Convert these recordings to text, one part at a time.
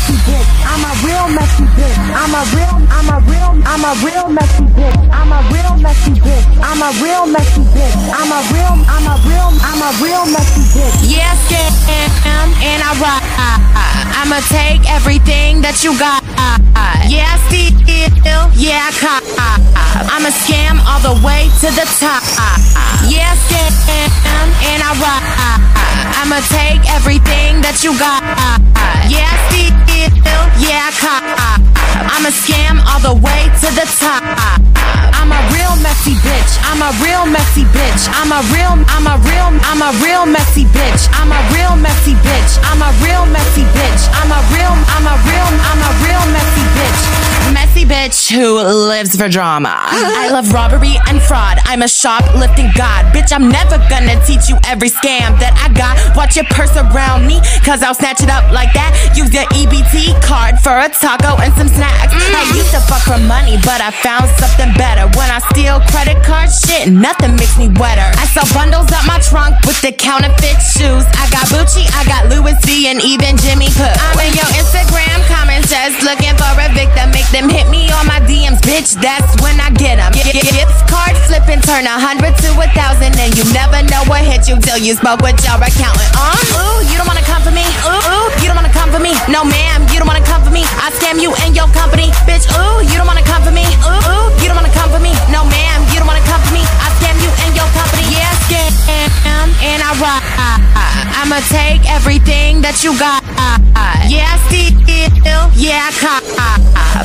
messy bitch. I'm a real messy bitch. I'm a real, I'm a real, I'm a real messy bitch. I'm a real messy bitch. I'm a real messy bitch. I'm a real, I'm a real, I'm a real messy bitch. Yeah, scam, and I rock. I'ma take everything that you got. Yeah, steal, yeah, I cop. I'ma scam all the way to the top. Yeah, scam, and I rock. I'ma take everything that you got. Yeah, steal, yeah, I cop. I'ma scam all the way to the top. I'm a real messy bitch. I'm a real messy bitch. I'm a real, I'm a real, I'm a real messy bitch. I'm a real bitch who lives for drama. I love robbery and fraud. I'm a shoplifting god. Bitch, I'm never gonna teach you every scam that I got. Watch your purse around me, cause I'll snatch it up like that. Use your EBT card for a taco and some snacks. I used to fuck for money, but I found something better. When I steal credit card shit, nothing makes me wetter. I sell bundles up my trunk with the counterfeit shoes. I got Gucci, I got Louis V, and even Jimmy Choo. I'm in your just looking for a victim. Make them hit me on my DMs, bitch. That's when I get them. Gift card flipping, turn a hundred to a thousand, and you never know what hit you till you spoke with your accountant. Uh, ooh, you don't wanna come for me. Ooh, ooh, you don't wanna come for me. No, ma'am, you don't wanna come for me. I scam you and and I rock. I'ma take everything that you got. Yeah, steal, yeah, I cop.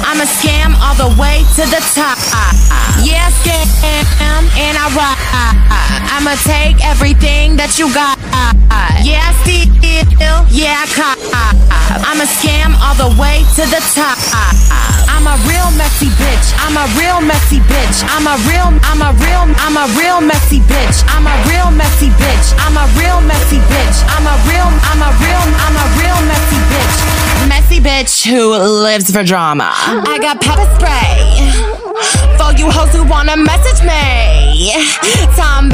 I'ma scam all the way to the top. Yeah, scam and I rock. I'ma take everything that you got. Yeah, steal, yeah, I cop. I'ma scam all the way to the top. I'm a real messy bitch. I'm a real messy bitch. I'm a real, I'm a real, I'm a real messy bitch. I'm a real messy bitch. I'm a real messy bitch. I'm a real, I'm a real, I'm a real messy bitch. Messy bitch who lives for drama. I got pepper spray for you hoes who wanna message me. Talking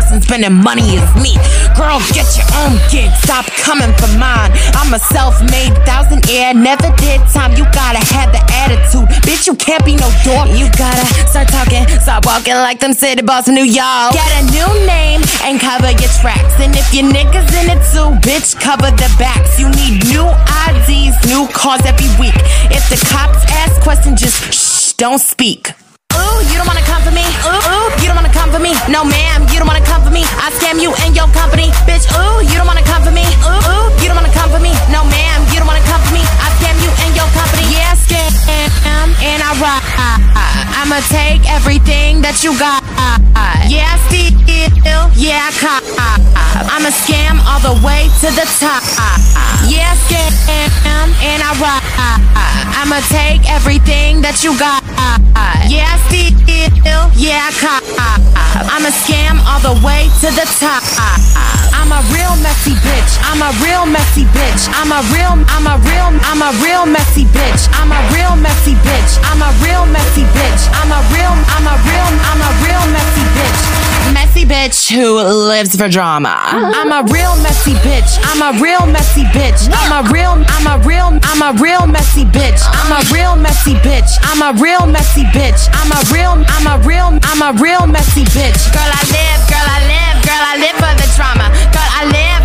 person spending money is me. Girl, get your own gig. Stop coming for mine. I'm a self-made thousand air. Never did time. You gotta have the attitude, bitch. You can't be no dork. You gotta start talking, start walking like them city boss in New York. Get a new name and cover your tracks. And if your niggas in it too, bitch, cover the backs. You need new IDs, new cars every week. If the cops ask questions, just shh, don't speak. Ooh, you don't wanna come for me. Ooh, ooh, you don't wanna come for me. No, ma'am, you don't wanna come for me. I scam you and your company, bitch. Ooh, you don't wanna come for me. Ooh, ooh, you don't wanna come for me. No, ma'am, you don't wanna come for me. I scam you and your company. Yeah, scam and I rock. I'ma take everything that you got. Yeah, steal, yeah, cop. I'ma scam all the way to the top. Yeah, scam and I rock. I'ma take everything that you got. Yeah, steal, yeah, cop. I'ma scam all the way to the top. I'm a real messy bitch. I'm a real messy bitch. I'm a real, I'm a real, I'm a real messy bitch. I'm a real who lives for drama. I'm a real messy bitch. I'm a real messy bitch. I'm a real, I'm a real, I'm a real messy bitch. I'm a real messy bitch. I'm a real messy bitch. I'm a real, I'm a real, I'm a real messy bitch. Girl, I live, girl, I live, girl, I live for the drama. Girl, I live,